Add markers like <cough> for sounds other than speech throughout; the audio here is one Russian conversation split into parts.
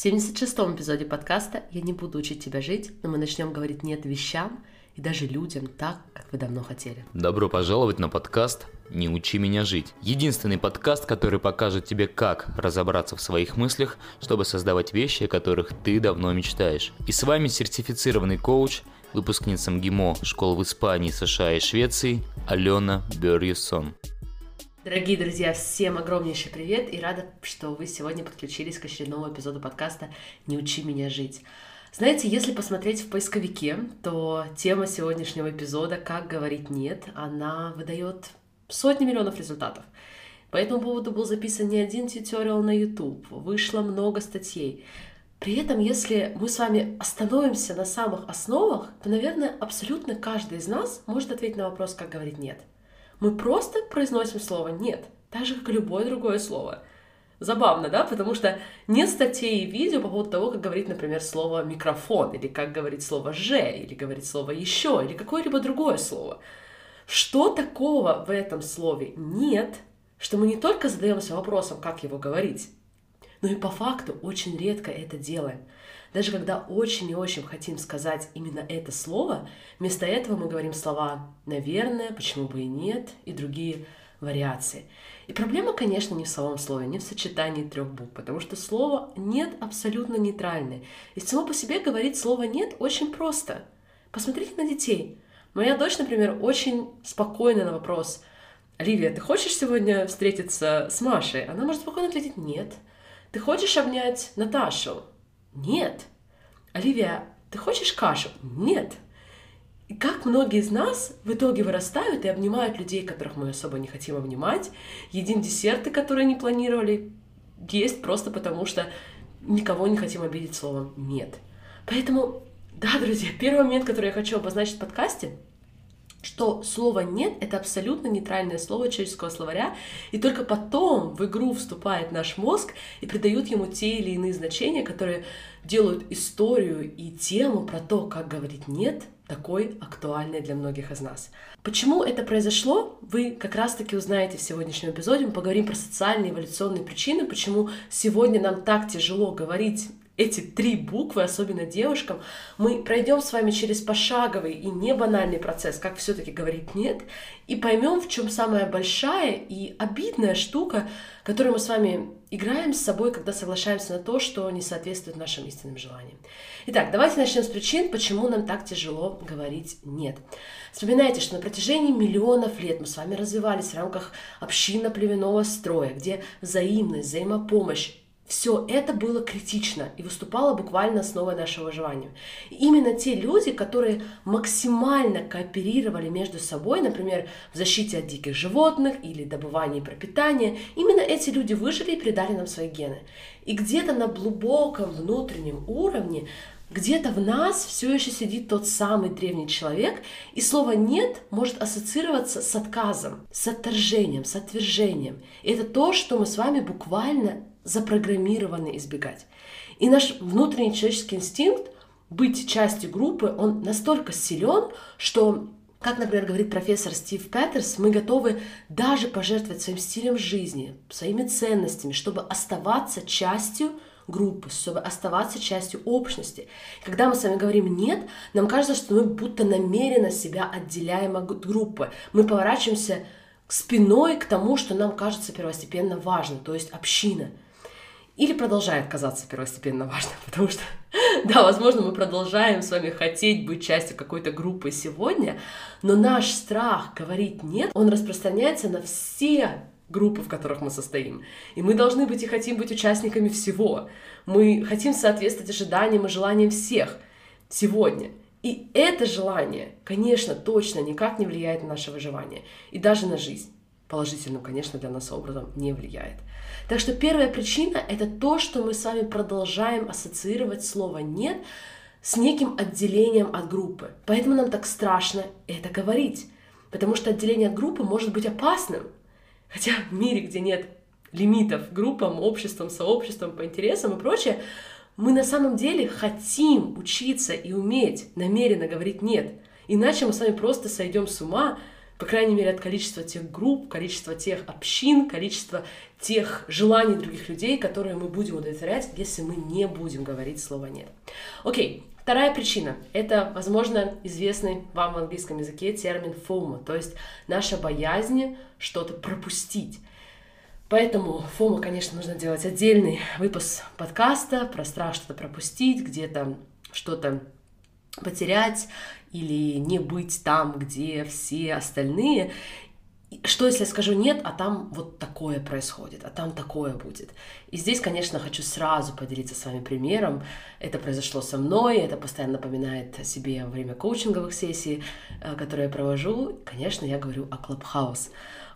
В 76-м эпизоде подкаста «Я не буду учить тебя жить», но мы начнем говорить «нет» вещам и даже людям так, как вы давно хотели. Добро пожаловать на подкаст «Не учи меня жить». Единственный подкаст, который покажет тебе, как разобраться в своих мыслях, чтобы создавать вещи, о которых ты давно мечтаешь. И с вами сертифицированный коуч, выпускница МГИМО школ в Испании, США и Швеции Алена Берьюсон. Дорогие друзья, всем огромнейший привет и рада, что вы сегодня подключились к очередному эпизоду подкаста «Не учи меня жить». Знаете, если посмотреть в поисковике, то тема сегодняшнего эпизода «Как говорить нет», она выдает сотни миллионов результатов. По этому поводу был записан не один тьюториал на YouTube, вышло много статей. При этом, если мы с вами остановимся на самых основах, то, наверное, абсолютно каждый из нас может ответить на вопрос, как говорить «нет». Мы просто произносим слово «нет», так же, как и любое другое слово. Забавно, да? Потому что нет статей и видео по поводу того, как говорить, например, слово «микрофон», или как говорить слово «же», или говорить слово «еще», или какое-либо другое слово. Что такого в этом слове нет, что мы не только задаемся вопросом, как его говорить, но и по факту очень редко это делаем. Даже когда очень и очень хотим сказать именно это слово, вместо этого мы говорим слова «наверное», «почему бы и нет» и другие вариации. И проблема, конечно, не в самом слове, не в сочетании трех букв, потому что слово «нет» абсолютно нейтральное. И само по себе говорить слово «нет» очень просто. Посмотрите на детей. Моя дочь, например, очень спокойна на вопрос «Оливия, ты хочешь сегодня встретиться с Машей?» Она может спокойно ответить «нет». «Ты хочешь обнять Наташу?» Нет. Оливия, ты хочешь кашу? Нет. И как многие из нас в итоге вырастают и обнимают людей, которых мы особо не хотим обнимать, едим десерты, которые не планировали есть просто потому, что никого не хотим обидеть словом «нет». Поэтому, да, друзья, первый момент, который я хочу обозначить в подкасте — что слово «нет» — это абсолютно нейтральное слово человеческого словаря, и только потом в игру вступает наш мозг и придают ему те или иные значения, которые делают историю и тему про то, как говорить «нет», такой актуальной для многих из нас. Почему это произошло, вы как раз-таки узнаете в сегодняшнем эпизоде. Мы поговорим про социальные эволюционные причины, почему сегодня нам так тяжело говорить эти три буквы, особенно девушкам, мы пройдем с вами через пошаговый и не банальный процесс, как все-таки говорить нет, и поймем, в чем самая большая и обидная штука, которую мы с вами играем с собой, когда соглашаемся на то, что не соответствует нашим истинным желаниям. Итак, давайте начнем с причин, почему нам так тяжело говорить «нет». Вспоминайте, что на протяжении миллионов лет мы с вами развивались в рамках общинно-племенного строя, где взаимность, взаимопомощь все это было критично и выступало буквально основой нашего выживания. И именно те люди, которые максимально кооперировали между собой, например, в защите от диких животных или добывании пропитания, именно эти люди выжили и передали нам свои гены. И где-то на глубоком внутреннем уровне где-то в нас все еще сидит тот самый древний человек, и слово «нет» может ассоциироваться с отказом, с отторжением, с отвержением. И это то, что мы с вами буквально запрограммированы избегать. И наш внутренний человеческий инстинкт быть частью группы, он настолько силен, что, как, например, говорит профессор Стив Петерс, мы готовы даже пожертвовать своим стилем жизни, своими ценностями, чтобы оставаться частью группы, чтобы оставаться частью общности. Когда мы с вами говорим «нет», нам кажется, что мы будто намеренно себя отделяем от группы. Мы поворачиваемся спиной к тому, что нам кажется первостепенно важно, то есть община – или продолжает казаться первостепенно важным, <laughs> потому что, да, возможно, мы продолжаем с вами хотеть быть частью какой-то группы сегодня, но наш страх говорить «нет», он распространяется на все группы, в которых мы состоим. И мы должны быть и хотим быть участниками всего. Мы хотим соответствовать ожиданиям и желаниям всех сегодня. И это желание, конечно, точно никак не влияет на наше выживание и даже на жизнь. Положительным, конечно, для нас образом не влияет. Так что первая причина — это то, что мы с вами продолжаем ассоциировать слово «нет» с неким отделением от группы. Поэтому нам так страшно это говорить. Потому что отделение от группы может быть опасным. Хотя в мире, где нет лимитов группам, обществам, сообществам по интересам и прочее, мы на самом деле хотим учиться и уметь намеренно говорить «нет». Иначе мы с вами просто сойдем с ума, По крайней мере, от количества тех групп, количества тех общин, количества тех желаний других людей, которые мы будем удовлетворять, если мы не будем говорить слово «нет». Окей, Вторая причина — это, возможно, известный вам в английском языке термин FOMO, то есть наша боязнь что-то пропустить. Поэтому FOMO, конечно, нужно делать отдельный выпуск подкаста про страх что-то пропустить, где-то что-то потерять или не быть там, где все остальные. Что, если я скажу нет, а там вот такое происходит, а там такое будет? И здесь, конечно, хочу сразу поделиться с вами примером. Это произошло со мной, это постоянно напоминает о себе во время коучинговых сессий, э, которые я провожу. Конечно, я говорю о Clubhouse.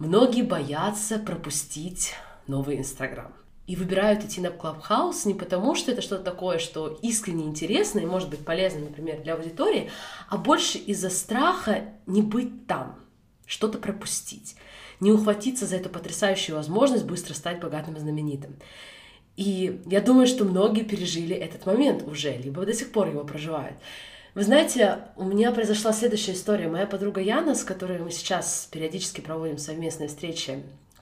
Многие боятся пропустить новый Инстаграм и выбирают идти на Clubhouse не потому, что это что-то такое, что искренне интересно и может быть полезно, например, для аудитории, а больше из-за страха не быть там, что-то пропустить, не ухватиться за эту потрясающую возможность быстро стать богатым и знаменитым. И я думаю, что многие пережили этот момент уже, либо до сих пор его проживают. Вы знаете, у меня произошла следующая история. Моя подруга Яна, с которой мы сейчас периодически проводим совместные встречи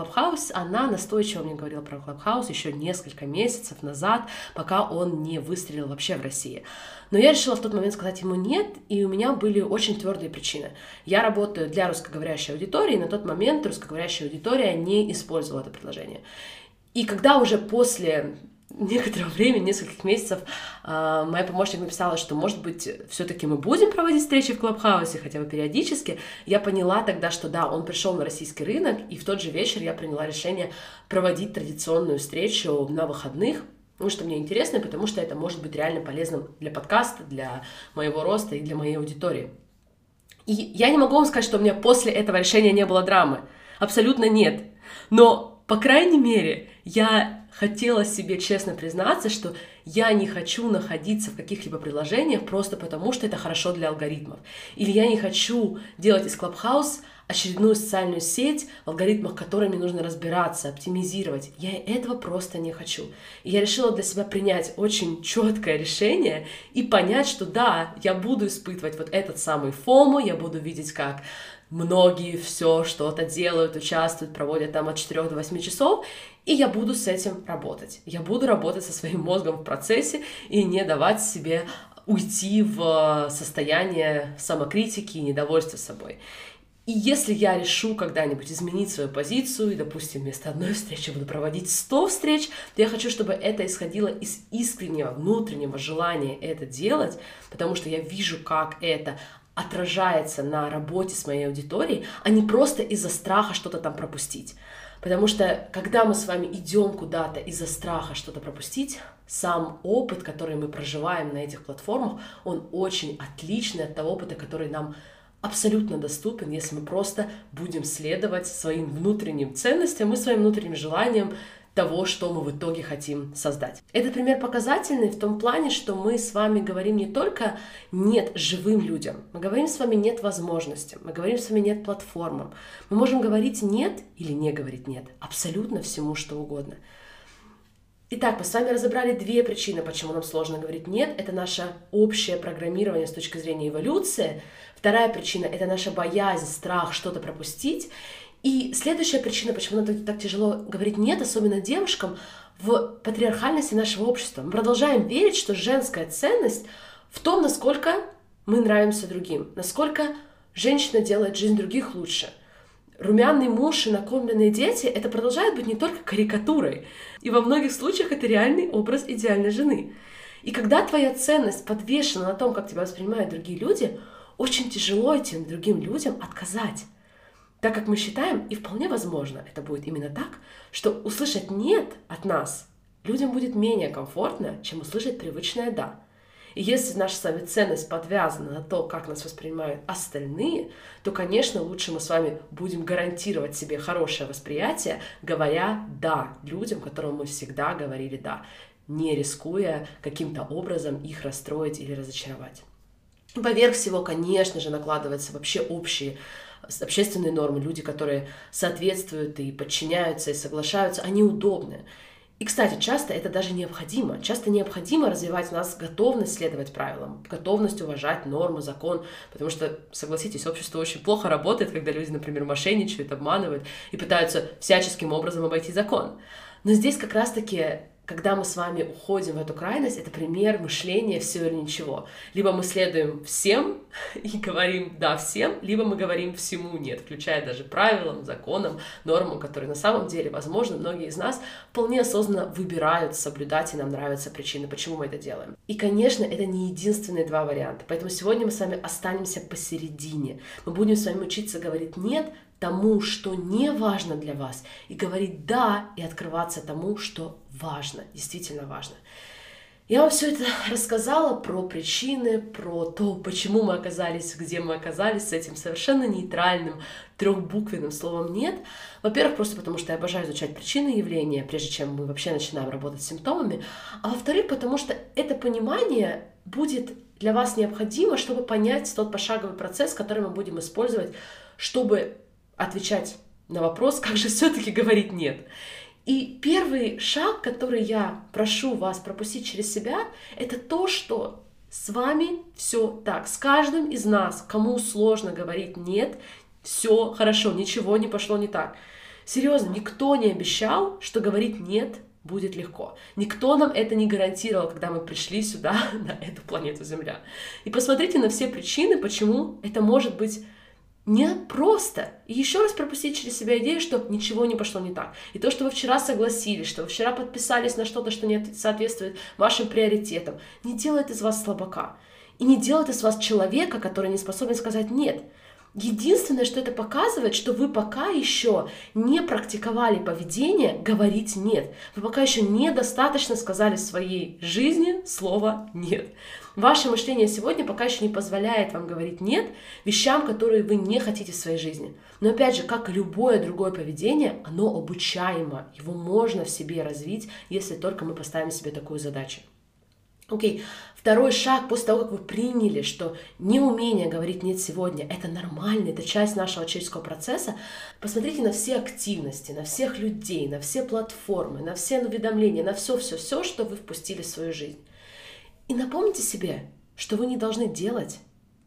Clubhouse, она настойчиво мне говорила про Clubhouse еще несколько месяцев назад, пока он не выстрелил вообще в России. Но я решила в тот момент сказать ему нет, и у меня были очень твердые причины. Я работаю для русскоговорящей аудитории, и на тот момент русскоговорящая аудитория не использовала это предложение. И когда уже после некоторое время, нескольких месяцев, а, моя помощник написала, что, может быть, все-таки мы будем проводить встречи в Клабхаусе, хотя бы периодически. Я поняла тогда, что да, он пришел на российский рынок, и в тот же вечер я приняла решение проводить традиционную встречу на выходных, потому что мне интересно, потому что это может быть реально полезным для подкаста, для моего роста и для моей аудитории. И я не могу вам сказать, что у меня после этого решения не было драмы. Абсолютно нет. Но, по крайней мере, я хотела себе честно признаться, что я не хочу находиться в каких-либо приложениях просто потому, что это хорошо для алгоритмов. Или я не хочу делать из Clubhouse очередную социальную сеть, в алгоритмах которой нужно разбираться, оптимизировать. Я этого просто не хочу. И я решила для себя принять очень четкое решение и понять, что да, я буду испытывать вот этот самый фому, я буду видеть, как многие все что-то делают, участвуют, проводят там от 4 до 8 часов, и я буду с этим работать. Я буду работать со своим мозгом в процессе и не давать себе уйти в состояние самокритики и недовольства собой. И если я решу когда-нибудь изменить свою позицию, и, допустим, вместо одной встречи буду проводить 100 встреч, то я хочу, чтобы это исходило из искреннего внутреннего желания это делать, потому что я вижу, как это отражается на работе с моей аудиторией, а не просто из-за страха что-то там пропустить. Потому что когда мы с вами идем куда-то из-за страха что-то пропустить, сам опыт, который мы проживаем на этих платформах, он очень отличный от того опыта, который нам абсолютно доступен, если мы просто будем следовать своим внутренним ценностям и своим внутренним желаниям того, что мы в итоге хотим создать. Этот пример показательный в том плане, что мы с вами говорим не только «нет» живым людям, мы говорим с вами «нет» возможностям, мы говорим с вами «нет» платформам. Мы можем говорить «нет» или не говорить «нет» абсолютно всему, что угодно. Итак, мы с вами разобрали две причины, почему нам сложно говорить «нет». Это наше общее программирование с точки зрения эволюции. Вторая причина — это наша боязнь, страх что-то пропустить. И следующая причина, почему нам так тяжело говорить «нет», особенно девушкам, в патриархальности нашего общества. Мы продолжаем верить, что женская ценность в том, насколько мы нравимся другим, насколько женщина делает жизнь других лучше. Румяный муж и накормленные дети — это продолжает быть не только карикатурой, и во многих случаях это реальный образ идеальной жены. И когда твоя ценность подвешена на том, как тебя воспринимают другие люди, очень тяжело этим другим людям отказать так как мы считаем, и вполне возможно это будет именно так, что услышать «нет» от нас людям будет менее комфортно, чем услышать привычное «да». И если наша с вами ценность подвязана на то, как нас воспринимают остальные, то, конечно, лучше мы с вами будем гарантировать себе хорошее восприятие, говоря «да» людям, которым мы всегда говорили «да», не рискуя каким-то образом их расстроить или разочаровать. Поверх всего, конечно же, накладываются вообще общие общественные нормы, люди, которые соответствуют и подчиняются и соглашаются, они удобны. И, кстати, часто это даже необходимо. Часто необходимо развивать в нас готовность следовать правилам, готовность уважать нормы, закон, потому что, согласитесь, общество очень плохо работает, когда люди, например, мошенничают, обманывают и пытаются всяческим образом обойти закон. Но здесь как раз-таки когда мы с вами уходим в эту крайность, это пример мышления все или ничего. Либо мы следуем всем <laughs> и говорим «да» всем, либо мы говорим «всему нет», включая даже правилам, законам, нормам, которые на самом деле, возможно, многие из нас вполне осознанно выбирают соблюдать, и нам нравятся причины, почему мы это делаем. И, конечно, это не единственные два варианта, поэтому сегодня мы с вами останемся посередине. Мы будем с вами учиться говорить «нет», тому, что не важно для вас, и говорить «да» и открываться тому, что важно, действительно важно. Я вам все это <laughs> рассказала про причины, про то, почему мы оказались, где мы оказались с этим совершенно нейтральным трехбуквенным словом «нет». Во-первых, просто потому что я обожаю изучать причины явления, прежде чем мы вообще начинаем работать с симптомами. А во-вторых, потому что это понимание будет для вас необходимо, чтобы понять тот пошаговый процесс, который мы будем использовать, чтобы отвечать на вопрос, как же все-таки говорить нет. И первый шаг, который я прошу вас пропустить через себя, это то, что с вами все так. С каждым из нас, кому сложно говорить нет, все хорошо, ничего не пошло не так. Серьезно, никто не обещал, что говорить нет будет легко. Никто нам это не гарантировал, когда мы пришли сюда, <laughs> на эту планету Земля. И посмотрите на все причины, почему это может быть не просто. И еще раз пропустить через себя идею, что ничего не пошло не так. И то, что вы вчера согласились, что вы вчера подписались на что-то, что не соответствует вашим приоритетам, не делает из вас слабака. И не делает из вас человека, который не способен сказать «нет». Единственное, что это показывает, что вы пока еще не практиковали поведение говорить «нет». Вы пока еще недостаточно сказали в своей жизни слово «нет». Ваше мышление сегодня пока еще не позволяет вам говорить «нет» вещам, которые вы не хотите в своей жизни. Но опять же, как и любое другое поведение, оно обучаемо. Его можно в себе развить, если только мы поставим себе такую задачу. Окей, okay. второй шаг после того, как вы приняли, что неумение говорить «нет» сегодня – это нормально, это часть нашего человеческого процесса, посмотрите на все активности, на всех людей, на все платформы, на все уведомления, на все-все-все, что вы впустили в свою жизнь. И напомните себе, что вы не должны делать,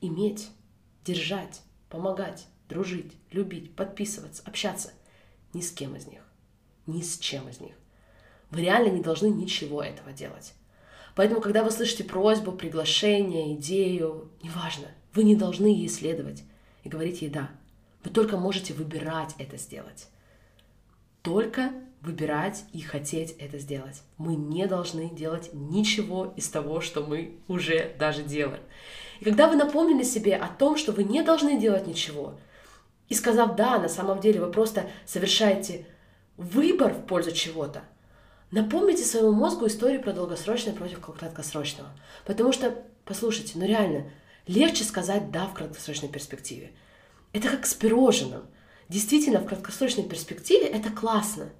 иметь, держать, помогать, дружить, любить, подписываться, общаться ни с кем из них, ни с чем из них. Вы реально не должны ничего этого делать. Поэтому, когда вы слышите просьбу, приглашение, идею, неважно, вы не должны ей следовать и говорить ей «да». Вы только можете выбирать это сделать. Только выбирать и хотеть это сделать. Мы не должны делать ничего из того, что мы уже даже делаем. И когда вы напомнили себе о том, что вы не должны делать ничего, и сказав «да», на самом деле вы просто совершаете выбор в пользу чего-то, Напомните своему мозгу историю про долгосрочное против краткосрочного. Потому что, послушайте, ну реально, легче сказать «да» в краткосрочной перспективе. Это как с пирожным. Действительно, в краткосрочной перспективе это классно.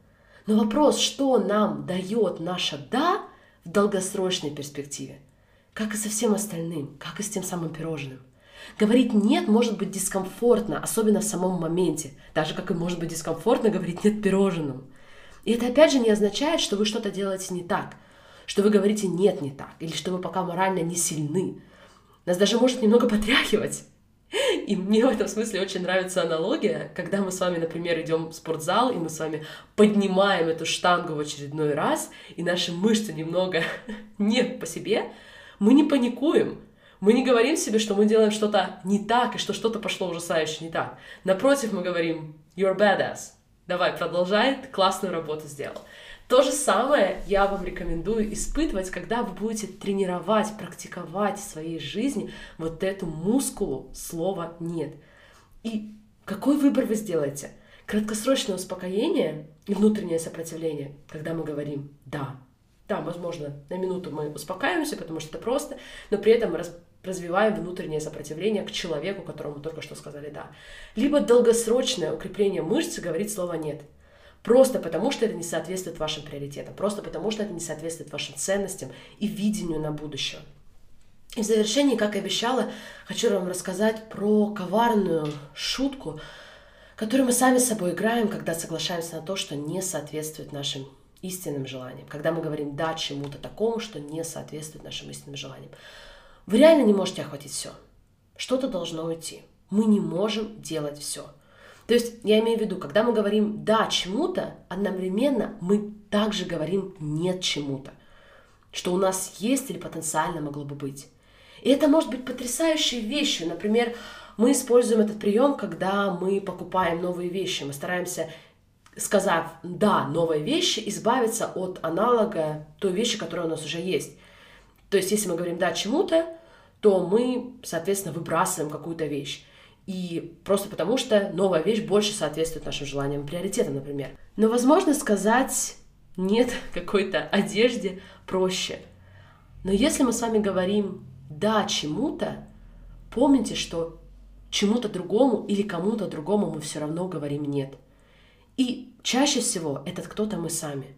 Но вопрос, что нам дает наше «да» в долгосрочной перспективе, как и со всем остальным, как и с тем самым пирожным. Говорить «нет» может быть дискомфортно, особенно в самом моменте, даже как и может быть дискомфортно говорить «нет» пирожным. И это опять же не означает, что вы что-то делаете не так, что вы говорите «нет, не так», или что вы пока морально не сильны. Нас даже может немного потряхивать. И мне в этом смысле очень нравится аналогия, когда мы с вами, например, идем в спортзал, и мы с вами поднимаем эту штангу в очередной раз, и наши мышцы немного <laughs> нет по себе, мы не паникуем, мы не говорим себе, что мы делаем что-то не так, и что что-то пошло ужасающе не так. Напротив, мы говорим «you're badass», Давай, продолжай, классную работу сделал. То же самое я вам рекомендую испытывать, когда вы будете тренировать, практиковать в своей жизни вот эту мускулу слова «нет». И какой выбор вы сделаете? Краткосрочное успокоение и внутреннее сопротивление, когда мы говорим «да». Да, возможно, на минуту мы успокаиваемся, потому что это просто, но при этом развиваем внутреннее сопротивление к человеку, которому только что сказали «да». Либо долгосрочное укрепление мышц говорит слово «нет». Просто потому, что это не соответствует вашим приоритетам, просто потому, что это не соответствует вашим ценностям и видению на будущее. И в завершении, как и обещала, хочу вам рассказать про коварную шутку, которую мы сами с собой играем, когда соглашаемся на то, что не соответствует нашим истинным желаниям, когда мы говорим «да» чему-то такому, что не соответствует нашим истинным желаниям. Вы реально не можете охватить все. Что-то должно уйти. Мы не можем делать все. То есть я имею в виду, когда мы говорим «да» чему-то, одновременно мы также говорим «нет» чему-то, что у нас есть или потенциально могло бы быть. И это может быть потрясающей вещью. Например, мы используем этот прием, когда мы покупаем новые вещи. Мы стараемся, сказав «да» новые вещи, избавиться от аналога той вещи, которая у нас уже есть. То есть, если мы говорим «да» чему-то, то мы, соответственно, выбрасываем какую-то вещь. И просто потому, что новая вещь больше соответствует нашим желаниям, приоритетам, например. Но, возможно, сказать «нет» какой-то одежде проще. Но если мы с вами говорим «да» чему-то, помните, что чему-то другому или кому-то другому мы все равно говорим «нет». И чаще всего этот кто-то мы сами.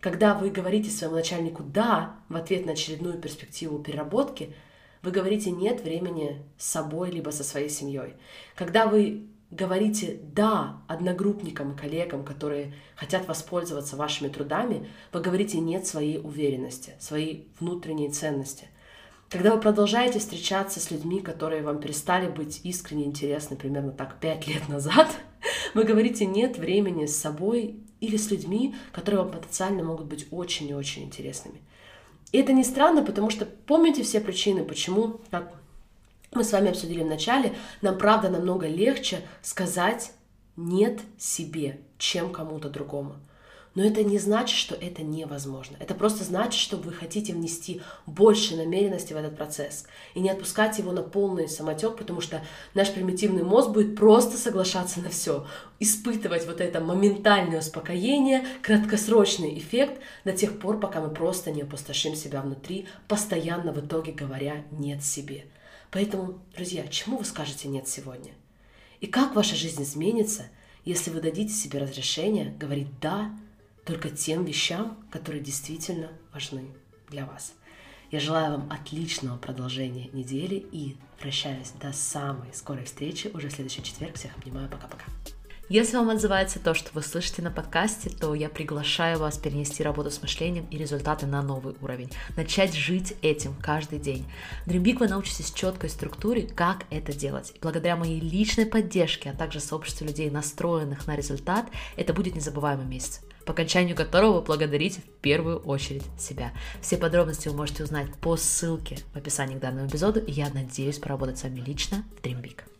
Когда вы говорите своему начальнику «да» в ответ на очередную перспективу переработки, вы говорите «нет» времени с собой либо со своей семьей. Когда вы говорите «да» одногруппникам и коллегам, которые хотят воспользоваться вашими трудами, вы говорите «нет» своей уверенности, своей внутренней ценности – когда вы продолжаете встречаться с людьми, которые вам перестали быть искренне интересны примерно так пять лет назад, <laughs> вы говорите «нет времени с собой или с людьми, которые вам потенциально могут быть очень и очень интересными». И это не странно, потому что помните все причины, почему, как мы с вами обсудили в начале, нам правда намного легче сказать «нет» себе, чем кому-то другому. Но это не значит, что это невозможно. Это просто значит, что вы хотите внести больше намеренности в этот процесс и не отпускать его на полный самотек, потому что наш примитивный мозг будет просто соглашаться на все, испытывать вот это моментальное успокоение, краткосрочный эффект до тех пор, пока мы просто не опустошим себя внутри, постоянно в итоге говоря «нет» себе. Поэтому, друзья, чему вы скажете «нет» сегодня? И как ваша жизнь изменится, если вы дадите себе разрешение говорить «да» только тем вещам, которые действительно важны для вас. Я желаю вам отличного продолжения недели и прощаюсь до самой скорой встречи уже в следующий четверг. Всех обнимаю. Пока-пока. Если вам отзывается то, что вы слышите на подкасте, то я приглашаю вас перенести работу с мышлением и результаты на новый уровень. Начать жить этим каждый день. В Dream Big вы научитесь четкой структуре, как это делать. И благодаря моей личной поддержке, а также сообществу людей, настроенных на результат, это будет незабываемый месяц по окончанию которого благодарите в первую очередь себя. Все подробности вы можете узнать по ссылке в описании к данному эпизоду, и я надеюсь поработать с вами лично в Dream Big.